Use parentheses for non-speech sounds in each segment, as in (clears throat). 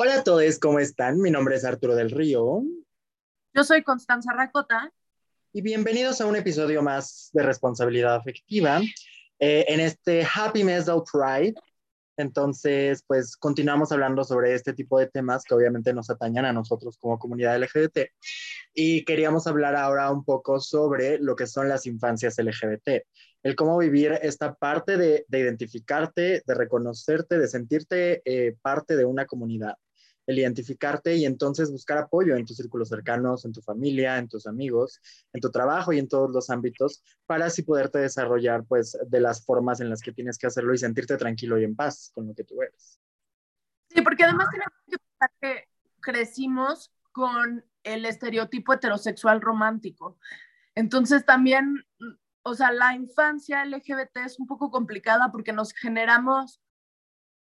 Hola a todos, ¿cómo están? Mi nombre es Arturo del Río. Yo soy Constanza Racota. Y bienvenidos a un episodio más de responsabilidad afectiva eh, en este Happy Mental Pride. Entonces, pues continuamos hablando sobre este tipo de temas que obviamente nos atañan a nosotros como comunidad LGBT. Y queríamos hablar ahora un poco sobre lo que son las infancias LGBT, el cómo vivir esta parte de, identificarte, de reconocerte, de sentirte eh, parte de una comunidad el identificarte y entonces buscar apoyo en tus círculos cercanos, en tu familia, en tus amigos, en tu trabajo y en todos los ámbitos para así poderte desarrollar pues de las formas en las que tienes que hacerlo y sentirte tranquilo y en paz con lo que tú eres. Sí, porque además tenemos que pensar que crecimos con el estereotipo heterosexual romántico. Entonces también, o sea, la infancia LGBT es un poco complicada porque nos generamos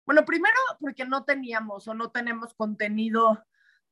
bueno, primero porque no teníamos o no tenemos contenido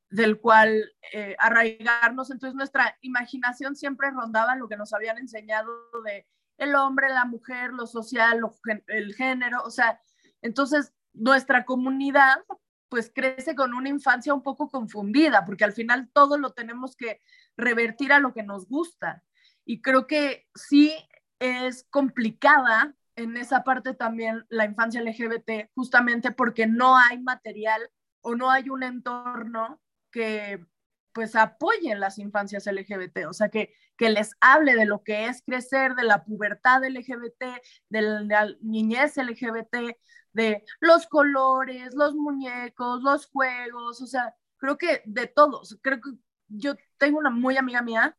del cual eh, arraigarnos, entonces nuestra imaginación siempre rondaba lo que nos habían enseñado de el hombre, la mujer, lo social, el género, o sea, entonces nuestra comunidad pues crece con una infancia un poco confundida, porque al final todo lo tenemos que revertir a lo que nos gusta. Y creo que sí es complicada en esa parte también la infancia LGBT, justamente porque no hay material o no hay un entorno que pues apoye las infancias LGBT, o sea, que, que les hable de lo que es crecer, de la pubertad LGBT, de la niñez LGBT, de los colores, los muñecos, los juegos, o sea, creo que de todos. Creo que yo tengo una muy amiga mía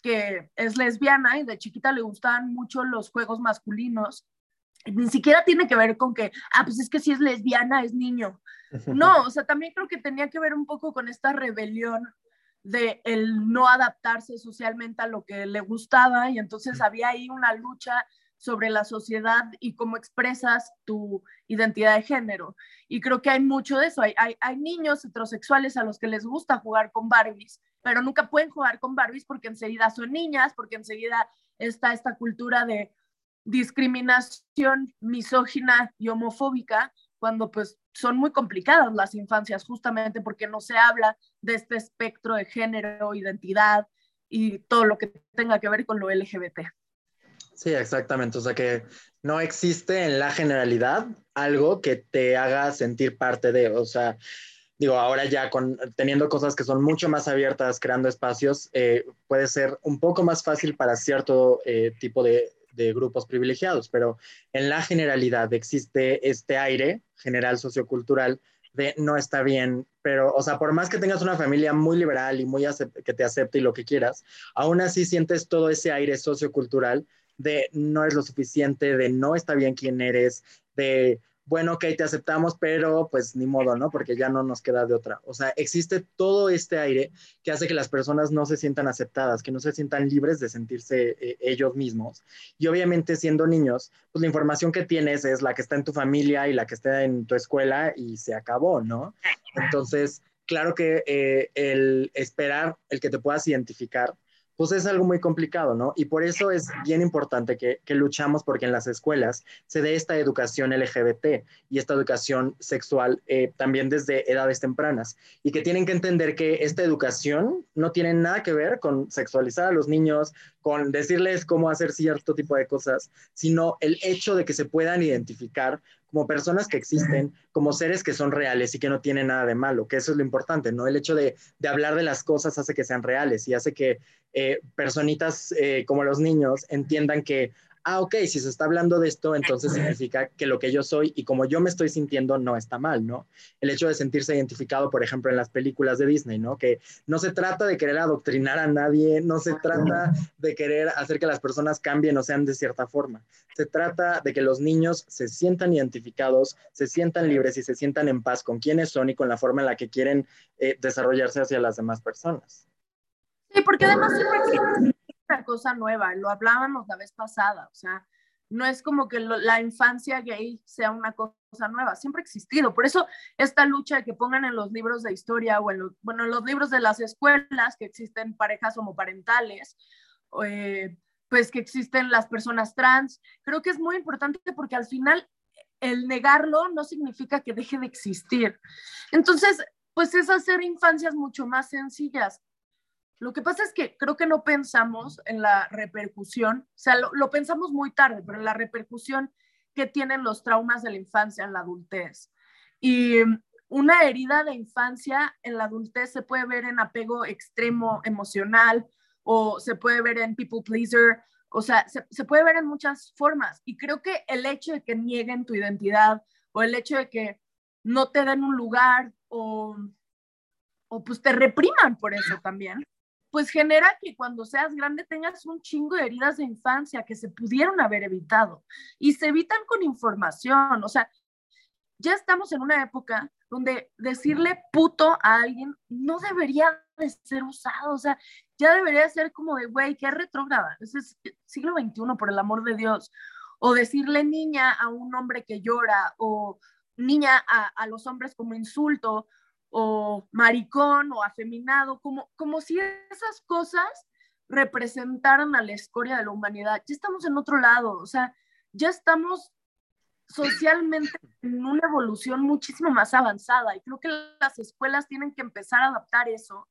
que es lesbiana y de chiquita le gustaban mucho los juegos masculinos. Ni siquiera tiene que ver con que, ah, pues es que si es lesbiana es niño. (laughs) No, o sea, también creo que tenía que ver un poco con esta rebelión de el no adaptarse socialmente a lo que le gustaba y entonces había ahí una lucha sobre la sociedad y cómo expresas tu identidad de género. Y creo que hay mucho de eso. Hay, hay, hay, niños heterosexuales a los que les gusta jugar con Barbies pero nunca pueden jugar con Barbies porque enseguida son niñas, porque enseguida está esta cultura de discriminación misógina y homofóbica, cuando pues son muy complicadas las infancias, justamente porque no se habla de este espectro de género, identidad y todo lo que tenga que ver con lo LGBT. Sí, exactamente. O sea que no existe en la generalidad algo que te haga sentir parte de, o sea, digo, ahora ya con, teniendo cosas que son mucho más abiertas, creando espacios, eh, puede ser un poco más fácil para cierto eh, tipo de, de, grupos privilegiados, pero en la generalidad existe este aire general sociocultural de no está bien, pero, o sea, por más que tengas una familia muy liberal y muy que te acepte y lo que quieras, aún así sientes todo ese aire sociocultural de no es lo suficiente, de no está bien quién eres, de bueno, ok, te aceptamos, pero pues ni modo, ¿no? Porque ya no nos queda de otra. O sea, existe todo este aire que hace que las personas no se sientan aceptadas, que no se sientan libres de sentirse eh, ellos mismos. Y obviamente siendo niños, pues la información que tienes es la que está en tu familia y la que está en tu escuela y se acabó, ¿no? Entonces, claro que eh, el esperar, el que te puedas identificar, pues es algo muy complicado, ¿no? Y por eso es bien importante que, luchamos porque en las escuelas se dé esta educación LGBT y esta educación sexual eh, también desde edades tempranas y que tienen que entender que esta educación no tiene nada que ver con sexualizar a los niños, con decirles cómo hacer cierto tipo de cosas, sino el hecho de que se puedan identificar como personas que existen, como seres que son reales y que no tienen nada de malo, que eso es lo importante, ¿no? El hecho de, hablar de las cosas hace que sean reales y hace que eh, personitas eh, como los niños entiendan que ah, ok, si se está hablando de esto, entonces significa que lo que yo soy y como yo me estoy sintiendo no está mal, ¿no? El hecho de sentirse identificado, por ejemplo, en las películas de Disney, ¿no? Que no se trata de querer adoctrinar a nadie, no se trata de querer hacer que las personas cambien o sean de cierta forma. Se trata de que los niños se sientan identificados, se sientan libres y se sientan en paz con quienes son y con la forma en la que quieren eh, desarrollarse hacia las demás personas. Sí, porque además siempre una cosa nueva, lo hablábamos la vez pasada, o sea, no es como que la infancia gay sea una cosa nueva, siempre ha existido. Por eso esta lucha que pongan en los libros de historia o en los, bueno, en los libros de las escuelas que existen parejas homoparentales, eh, pues que existen las personas trans, creo que es muy importante porque al final el negarlo no significa que deje de existir. Entonces, pues es hacer infancias mucho más sencillas. Lo que pasa es que creo que no pensamos en la repercusión, o sea, lo, pensamos muy tarde, pero en la repercusión que tienen los traumas de la infancia en la adultez. Y una herida de infancia en la adultez se puede ver en apego extremo emocional o se puede ver en people pleaser, o sea, se, puede ver en muchas formas. Y creo que el hecho de que nieguen tu identidad o el hecho de que no te den un lugar o, o pues te repriman por eso también, pues genera que cuando seas grande tengas un chingo de heridas de infancia que se pudieron haber evitado y se evitan con información. O sea, ya estamos en una época donde decirle puto a alguien no debería de ser usado, o sea, ya debería ser como de, güey, qué retrógrada, ese es siglo XXI, por el amor de Dios, o decirle niña a un hombre que llora, o niña a, a los hombres como insulto, o maricón o afeminado, como, como si esas cosas representaran a la escoria de la humanidad. Ya estamos en otro lado, o sea, ya estamos socialmente (clears throat) en una evolución muchísimo más avanzada y creo que las escuelas tienen que empezar a adaptar eso,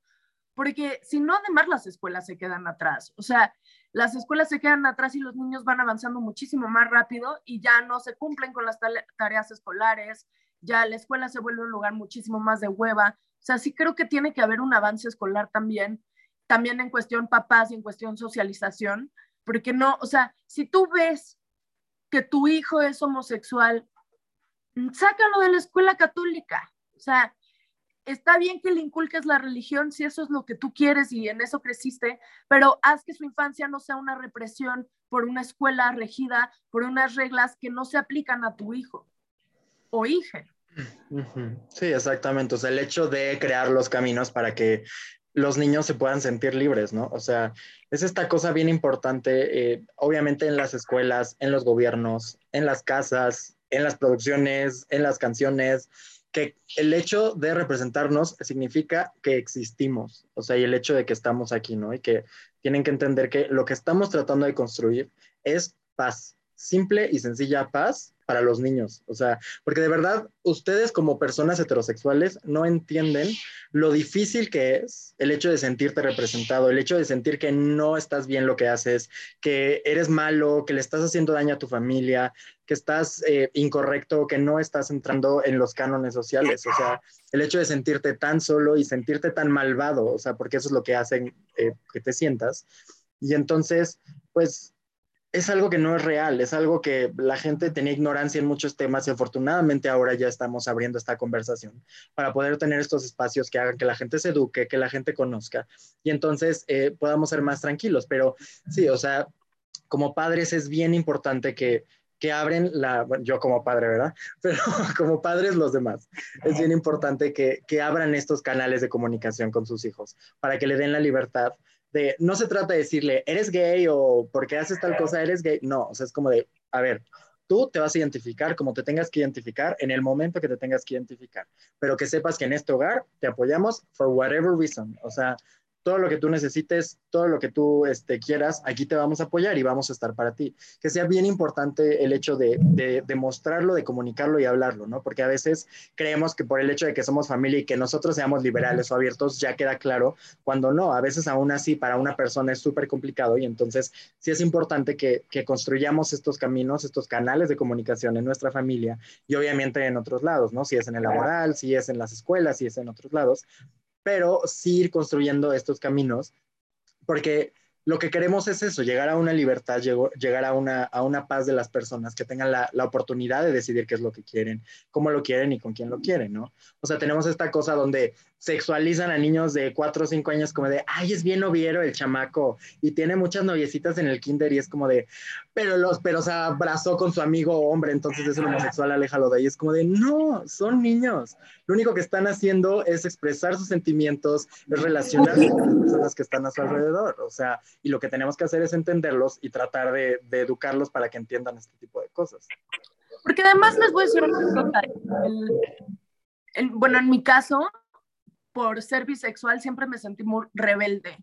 porque si no, además las escuelas se quedan atrás. O sea, las escuelas se quedan atrás y los niños van avanzando muchísimo más rápido y ya no se cumplen con las tareas escolares, ya la escuela se vuelve un lugar muchísimo más de hueva. O sea, sí creo que tiene que haber un avance escolar también, también en cuestión papás y en cuestión socialización, porque no, o sea, si tú ves que tu hijo es homosexual, sácalo de la escuela católica. O sea, está bien que le inculques la religión si eso es lo que tú quieres y en eso creciste, pero haz que su infancia no sea una represión por una escuela regida, por unas reglas que no se aplican a tu hijo o. Sí, exactamente. O sea, el hecho de crear los caminos para que los niños se puedan sentir libres, ¿no? O sea, es esta cosa bien importante, eh, obviamente en las escuelas, en los gobiernos, en las casas, en las producciones, en las canciones, que el hecho de representarnos significa que existimos, o sea, y el hecho de que estamos aquí, ¿no? Y que tienen que entender que lo que estamos tratando de construir es paz, simple y sencilla paz para los niños. O sea, porque de verdad ustedes como personas heterosexuales no entienden lo difícil que es el hecho de sentirte representado, el hecho de sentir que no estás bien lo que haces, que eres malo, que le estás haciendo daño a tu familia, que estás eh, incorrecto, que no estás entrando en los cánones sociales. O sea, el hecho de sentirte tan solo y sentirte tan malvado, o sea, porque eso es lo que hacen eh, que te sientas. Y entonces, pues es algo que no es real, es algo que la gente tenía ignorancia en muchos temas y afortunadamente ahora ya estamos abriendo esta conversación para poder tener estos espacios que hagan que la gente se eduque, que la gente conozca y entonces eh, podamos ser más tranquilos. Pero sí, o sea, como padres es bien importante que, que abren la, bueno, yo como padre, ¿verdad? (laughs) Pero como padres los demás, es bien importante que, que abran estos canales de comunicación con sus hijos para que le den la libertad no se trata de decirle, eres gay o porque haces tal cosa, eres gay. No, o sea, es como de, a ver, tú te vas a identificar como te tengas que identificar en el momento que te tengas que identificar, pero que sepas que en este hogar te apoyamos for whatever reason. O sea, todo lo que tú necesites, todo lo que tú este, quieras, aquí te vamos a apoyar y vamos a estar para ti. Que sea bien importante el hecho de, de, de, mostrarlo, de comunicarlo y hablarlo, ¿no? Porque a veces creemos que por el hecho de que somos familia y que nosotros seamos liberales o abiertos ya queda claro, cuando no, a veces aún así para una persona es súper complicado y entonces sí es importante que, que construyamos estos caminos, estos canales de comunicación en nuestra familia y obviamente en otros lados, ¿no? Si es en el laboral, si es en las escuelas, si es en otros lados, pero sí ir construyendo estos caminos, porque lo que queremos es eso, llegar a una libertad, llegar a una, a una paz de las personas, que tengan la, la, oportunidad de decidir qué es lo que quieren, cómo lo quieren y con quién lo quieren, ¿no? O sea, tenemos esta cosa donde sexualizan a niños de 4 o 5 años como de, ay, es bien noviero el chamaco y tiene muchas noviecitas en el kinder y es como de, pero los, pero se abrazó con su amigo hombre, entonces es un homosexual, aléjalo de ahí. Es como de, no, son niños. Lo único que están haciendo es expresar sus sentimientos, es relacionarse con las personas que están a su alrededor. O sea, y lo que tenemos que hacer es entenderlos y tratar de, educarlos para que entiendan este tipo de cosas. Porque además les voy a decir una cosa. bueno, en mi caso, por ser bisexual siempre me sentí muy rebelde.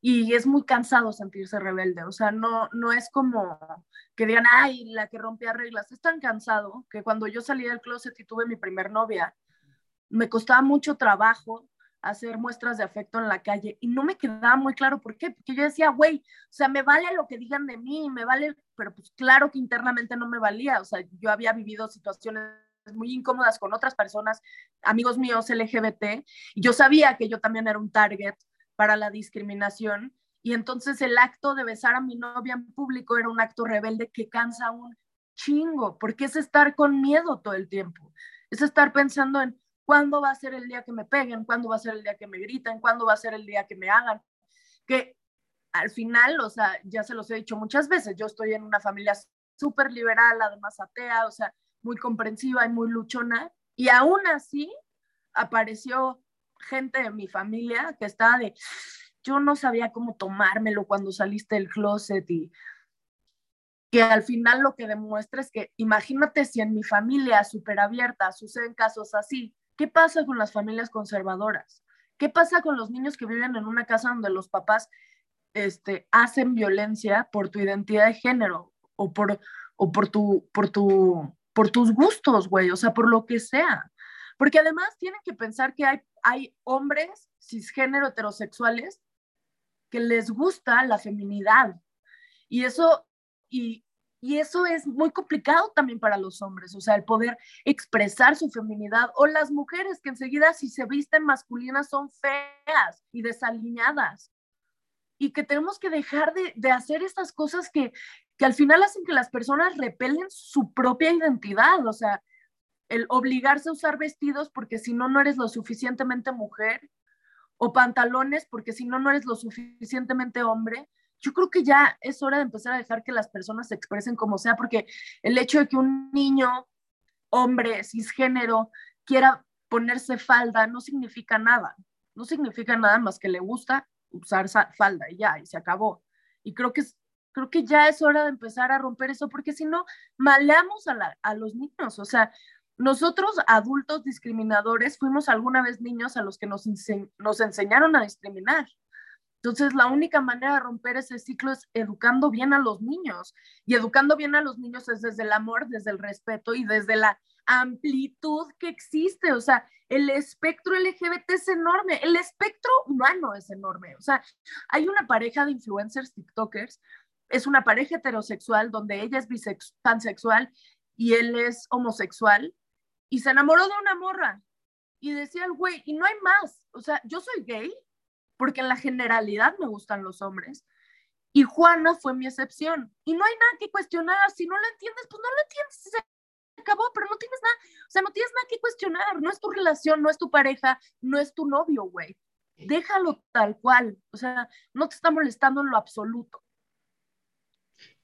y es muy cansado sentirse rebelde, o sea, no, no es como que digan, ay, la que rompía reglas, es tan cansado que cuando yo salí del closet y tuve mi primer novia, me costaba mucho trabajo hacer muestras de afecto en la calle y no me quedaba muy claro por qué, porque yo decía, güey, o sea, me vale lo que digan de mí, me vale, pero pues claro que internamente no me valía, o sea, yo había vivido situaciones muy incómodas con otras personas, amigos míos LGBT, y yo sabía que yo también era un target para la discriminación. Y entonces el acto de besar a mi novia en público era un acto rebelde que cansa un chingo, porque es estar con miedo todo el tiempo. Es estar pensando en cuándo va a ser el día que me peguen, cuándo va a ser el día que me griten, cuándo va a ser el día que me hagan. Que al final, o sea, ya se los he dicho muchas veces, yo estoy en una familia súper liberal, además atea, o sea, muy comprensiva y muy luchona, y aún así apareció gente de mi familia que estaba de, yo no sabía cómo tomármelo cuando saliste del closet y que al final lo que demuestra es que imagínate si en mi familia súper abierta suceden casos así, ¿qué pasa con las familias conservadoras? ¿Qué pasa con los niños que viven en una casa donde los papás este, hacen violencia por tu identidad de género o por, o por, tu, por, tu, por tus gustos, güey? O sea, por lo que sea. Porque además tienen que pensar que hay, hay hombres cisgénero heterosexuales que les gusta la feminidad. Y eso, y, y eso es muy complicado también para los hombres, o sea, el poder expresar su feminidad. O las mujeres que enseguida si se visten masculinas son feas y desaliñadas. Y que tenemos que dejar de, de hacer estas cosas que, que al final hacen que las personas repelen su propia identidad. O sea, el obligarse a usar vestidos porque si no, no eres lo suficientemente mujer, o pantalones porque si no, no eres lo suficientemente hombre. Yo creo que ya es hora de empezar a dejar que las personas se expresen como sea, porque el hecho de que un niño, hombre, cisgénero, quiera ponerse falda no significa nada. No significa nada más que le gusta usar falda y ya, y se acabó. Y creo que, creo que ya es hora de empezar a romper eso, porque si no, maleamos a, a los niños. O sea, nosotros, adultos discriminadores, fuimos alguna vez niños a los que nos, nos enseñaron a discriminar. Entonces, la única manera de romper ese ciclo es educando bien a los niños. Y educando bien a los niños es desde el amor, desde el respeto y desde la amplitud que existe. O sea, el espectro LGBT es enorme, el espectro humano es enorme. O sea, hay una pareja de influencers TikTokers, es una pareja heterosexual donde ella es pansexual y él es homosexual y se enamoró de una morra. Y decía el güey, y no hay más. O sea, yo soy gay porque en la generalidad me gustan los hombres. Y Juana fue mi excepción. Y no hay nada que cuestionar. Si no lo entiendes, pues no lo entiendes. Se acabó, pero no tienes nada. O sea, no tienes nada que cuestionar. No es tu relación, no es tu pareja, no es tu novio, güey. Déjalo tal cual. O sea, no te está molestando en lo absoluto.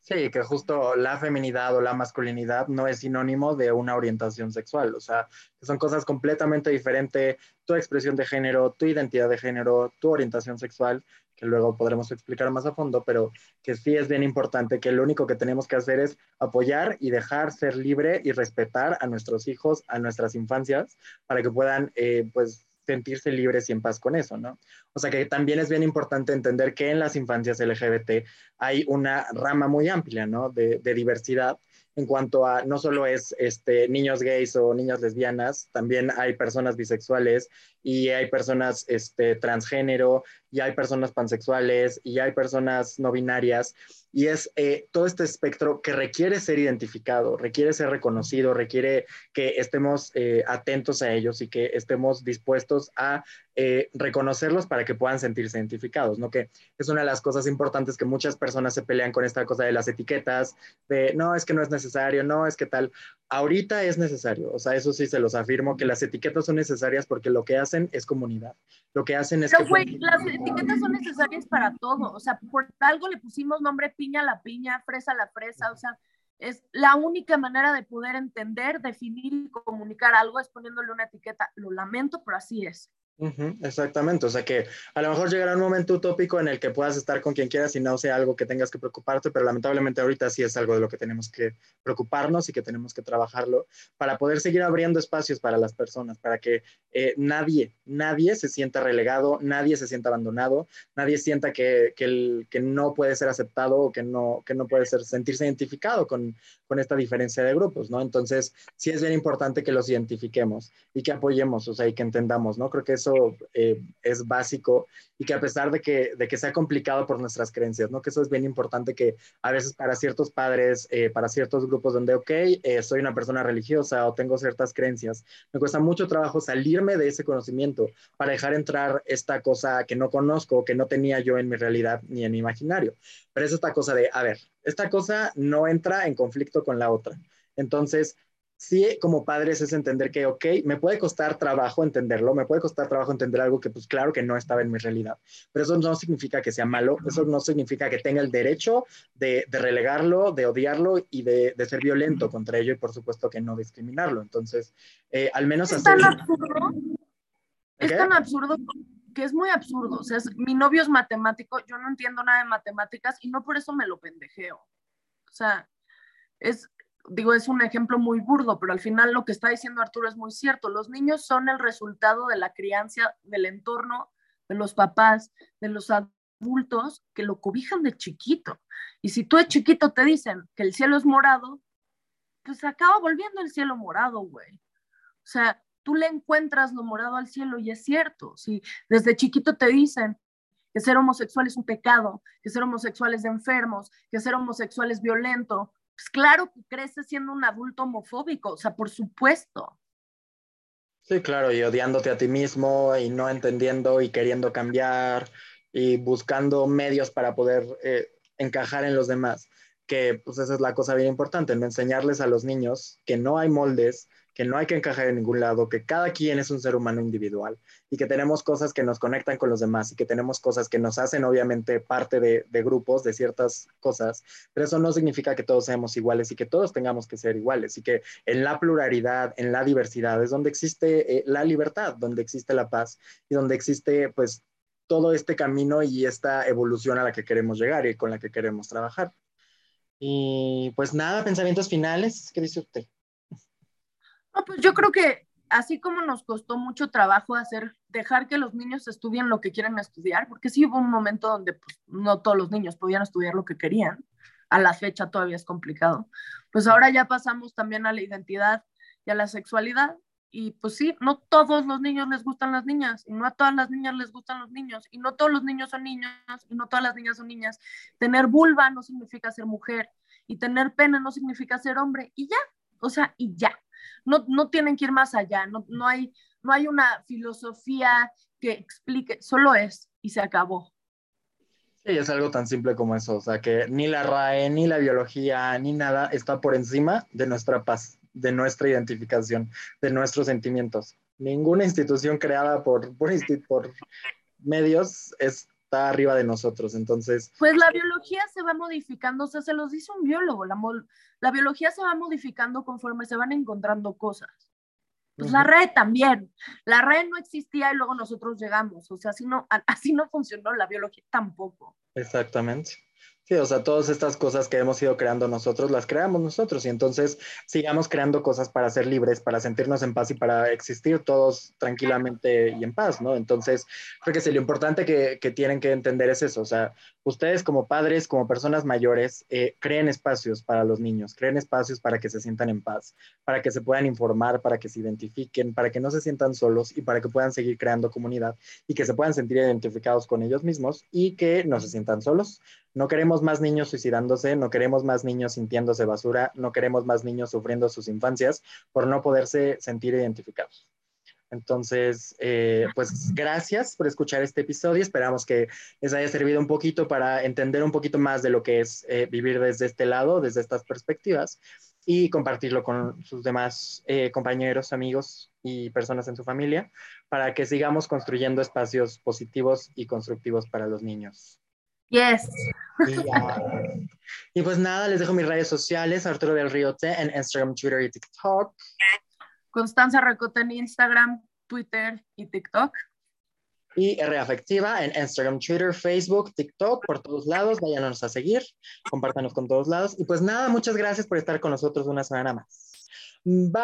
Sí, que justo la feminidad o la masculinidad no es sinónimo de una orientación sexual, o sea, son cosas completamente diferentes, tu expresión de género, tu identidad de género, tu orientación sexual, que luego podremos explicar más a fondo, pero que sí es bien importante que lo único que tenemos que hacer es apoyar y dejar ser libre y respetar a nuestros hijos, a nuestras infancias, para que puedan, eh, pues, sentirse libres y en paz con eso, ¿no? O sea que también es bien importante entender que en las infancias LGBT hay una rama muy amplia, ¿no? De, diversidad en cuanto a no solo es este, niños gays o niñas lesbianas, también hay personas bisexuales y hay personas este, transgénero y hay personas pansexuales y hay personas no binarias y es eh, todo este espectro que requiere ser identificado, requiere ser reconocido, requiere que estemos eh, atentos a ellos y que estemos dispuestos a eh, reconocerlos para que puedan sentirse identificados, ¿no? Que es una de las cosas importantes que muchas personas se pelean con esta cosa de las etiquetas, de no, es que no es necesario, no, es que tal. Ahorita es necesario, o sea, eso sí se los afirmo, que las etiquetas son necesarias porque lo que hacen es comunidad. Lo que hacen es... Pero, güey, las etiquetas son necesarias para todo, o sea, por algo le pusimos nombre piña a la piña, fresa a la fresa, o sea, es la única manera de poder entender, definir y comunicar algo es poniéndole una etiqueta. Lo lamento, pero así es. Exactamente, o sea que a lo mejor llegará un momento utópico en el que puedas estar con quien quieras y no sea algo que tengas que preocuparte, pero lamentablemente ahorita sí es algo de lo que tenemos que preocuparnos y que tenemos que trabajarlo para poder seguir abriendo espacios para las personas, para que eh, nadie, nadie se sienta relegado, nadie se sienta abandonado, nadie sienta que, que, el, que no puede ser aceptado o que no, que no puede ser, sentirse identificado con, con esta diferencia de grupos, ¿no? Entonces sí es bien importante que los identifiquemos y que apoyemos, o sea, y que entendamos, ¿no? Creo que eso eh, es básico y que a pesar de que, de que sea complicado por nuestras creencias, ¿no? Que eso es bien importante que a veces para ciertos padres, eh, para ciertos grupos donde, ok, eh, soy una persona religiosa o tengo ciertas creencias, me cuesta mucho trabajo salirme de ese conocimiento para dejar entrar esta cosa que no conozco, que no tenía yo en mi realidad ni en mi imaginario. Pero es esta cosa de, a ver, esta cosa no entra en conflicto con la otra. Entonces, sí como padres es entender que, ok, me puede costar trabajo entenderlo, me puede costar trabajo entender algo que pues claro que no estaba en mi realidad, pero eso no significa que sea malo, eso no significa que tenga el derecho de, relegarlo, de odiarlo y de, ser violento contra ello y por supuesto que no discriminarlo. Entonces, eh, al menos... Es tan absurdo, es tan absurdo que es muy absurdo, o sea, mi novio es matemático, yo no entiendo nada de matemáticas y no por eso me lo pendejeo. O sea, es, digo, es un ejemplo muy burdo, pero al final lo que está diciendo Arturo es muy cierto. Los niños son el resultado de la crianza, del entorno, de los papás, de los adultos que lo cobijan de chiquito. Y si tú de chiquito te dicen que el cielo es morado, pues acaba volviendo el cielo morado, güey. O sea, tú le encuentras lo morado al cielo y es cierto. Si desde chiquito te dicen que ser homosexual es un pecado, que ser homosexual es de enfermos, que ser homosexual es violento, pues claro que creces siendo un adulto homofóbico, o sea, por supuesto. Sí, claro, y odiándote a ti mismo y no entendiendo y queriendo cambiar y buscando medios para poder eh, encajar en los demás, que pues esa es la cosa bien importante, en enseñarles a los niños que no hay moldes, que no hay que encajar en ningún lado, que cada quien es un ser humano individual y que tenemos cosas que nos conectan con los demás y que tenemos cosas que nos hacen obviamente parte de, grupos, de ciertas cosas, pero eso no significa que todos seamos iguales y que todos tengamos que ser iguales y que en la pluralidad, en la diversidad es donde existe eh, la libertad, donde existe la paz y donde existe pues todo este camino y esta evolución a la que queremos llegar y con la que queremos trabajar. Y pues nada, pensamientos finales, ¿qué dice usted? No, pues yo creo que así como nos costó mucho trabajo hacer, dejar que los niños estudien lo que quieren estudiar, porque sí hubo un momento donde pues, no todos los niños podían estudiar lo que querían, a la fecha todavía es complicado, pues ahora ya pasamos también a la identidad y a la sexualidad, y pues sí, no todos los niños les gustan las niñas, y no a todas las niñas les gustan los niños, y no todos los niños son niños, y no todas las niñas son niñas. Tener vulva no significa ser mujer, y tener pene no significa ser hombre, y ya, o sea, y ya no, no tienen que ir más allá, no, no, hay, no hay una filosofía que explique, solo es y se acabó. Sí, es algo tan simple como eso, o sea que ni la RAE, ni la biología, ni nada está por encima de nuestra paz, de nuestra identificación, de nuestros sentimientos. Ninguna institución creada por, por, por medios es está arriba de nosotros, entonces... Pues la biología se va modificando, o sea, se los dice un biólogo, la, la biología se va modificando conforme se van encontrando cosas. Pues la red también. La red no existía y luego nosotros llegamos. O sea, así no, así no funcionó la biología tampoco. Exactamente. Sí, o sea, todas estas cosas que hemos ido creando nosotros, las creamos nosotros y entonces sigamos creando cosas para ser libres, para sentirnos en paz y para existir todos tranquilamente y en paz, ¿no? Entonces, creo que sí, lo importante que, que tienen que entender es eso, o sea, ustedes como padres, como personas mayores, eh, creen espacios para los niños, creen espacios para que se sientan en paz, para que se puedan informar, para que se identifiquen, para que no se sientan solos y para que puedan seguir creando comunidad y que se puedan sentir identificados con ellos mismos y que no se sientan solos. No queremos más niños suicidándose, no queremos más niños sintiéndose basura, no queremos más niños sufriendo sus infancias por no poderse sentir identificados. Entonces, eh, pues gracias por escuchar este episodio. Esperamos que les haya servido un poquito para entender un poquito más de lo que es eh, vivir desde este lado, desde estas perspectivas y compartirlo con sus demás eh, compañeros, amigos y personas en su familia para que sigamos construyendo espacios positivos y constructivos para los niños. Yes. Y, pues nada, les dejo mis redes sociales, Arturo del Río T en Instagram, Twitter y TikTok. Constanza Recota en Instagram, Twitter y TikTok. y R Afectiva en Instagram, Twitter, Facebook, TikTok, por todos lados. Váyanos a seguir, compártanos con todos lados. Y pues nada, muchas gracias por estar con nosotros una semana más. Bye.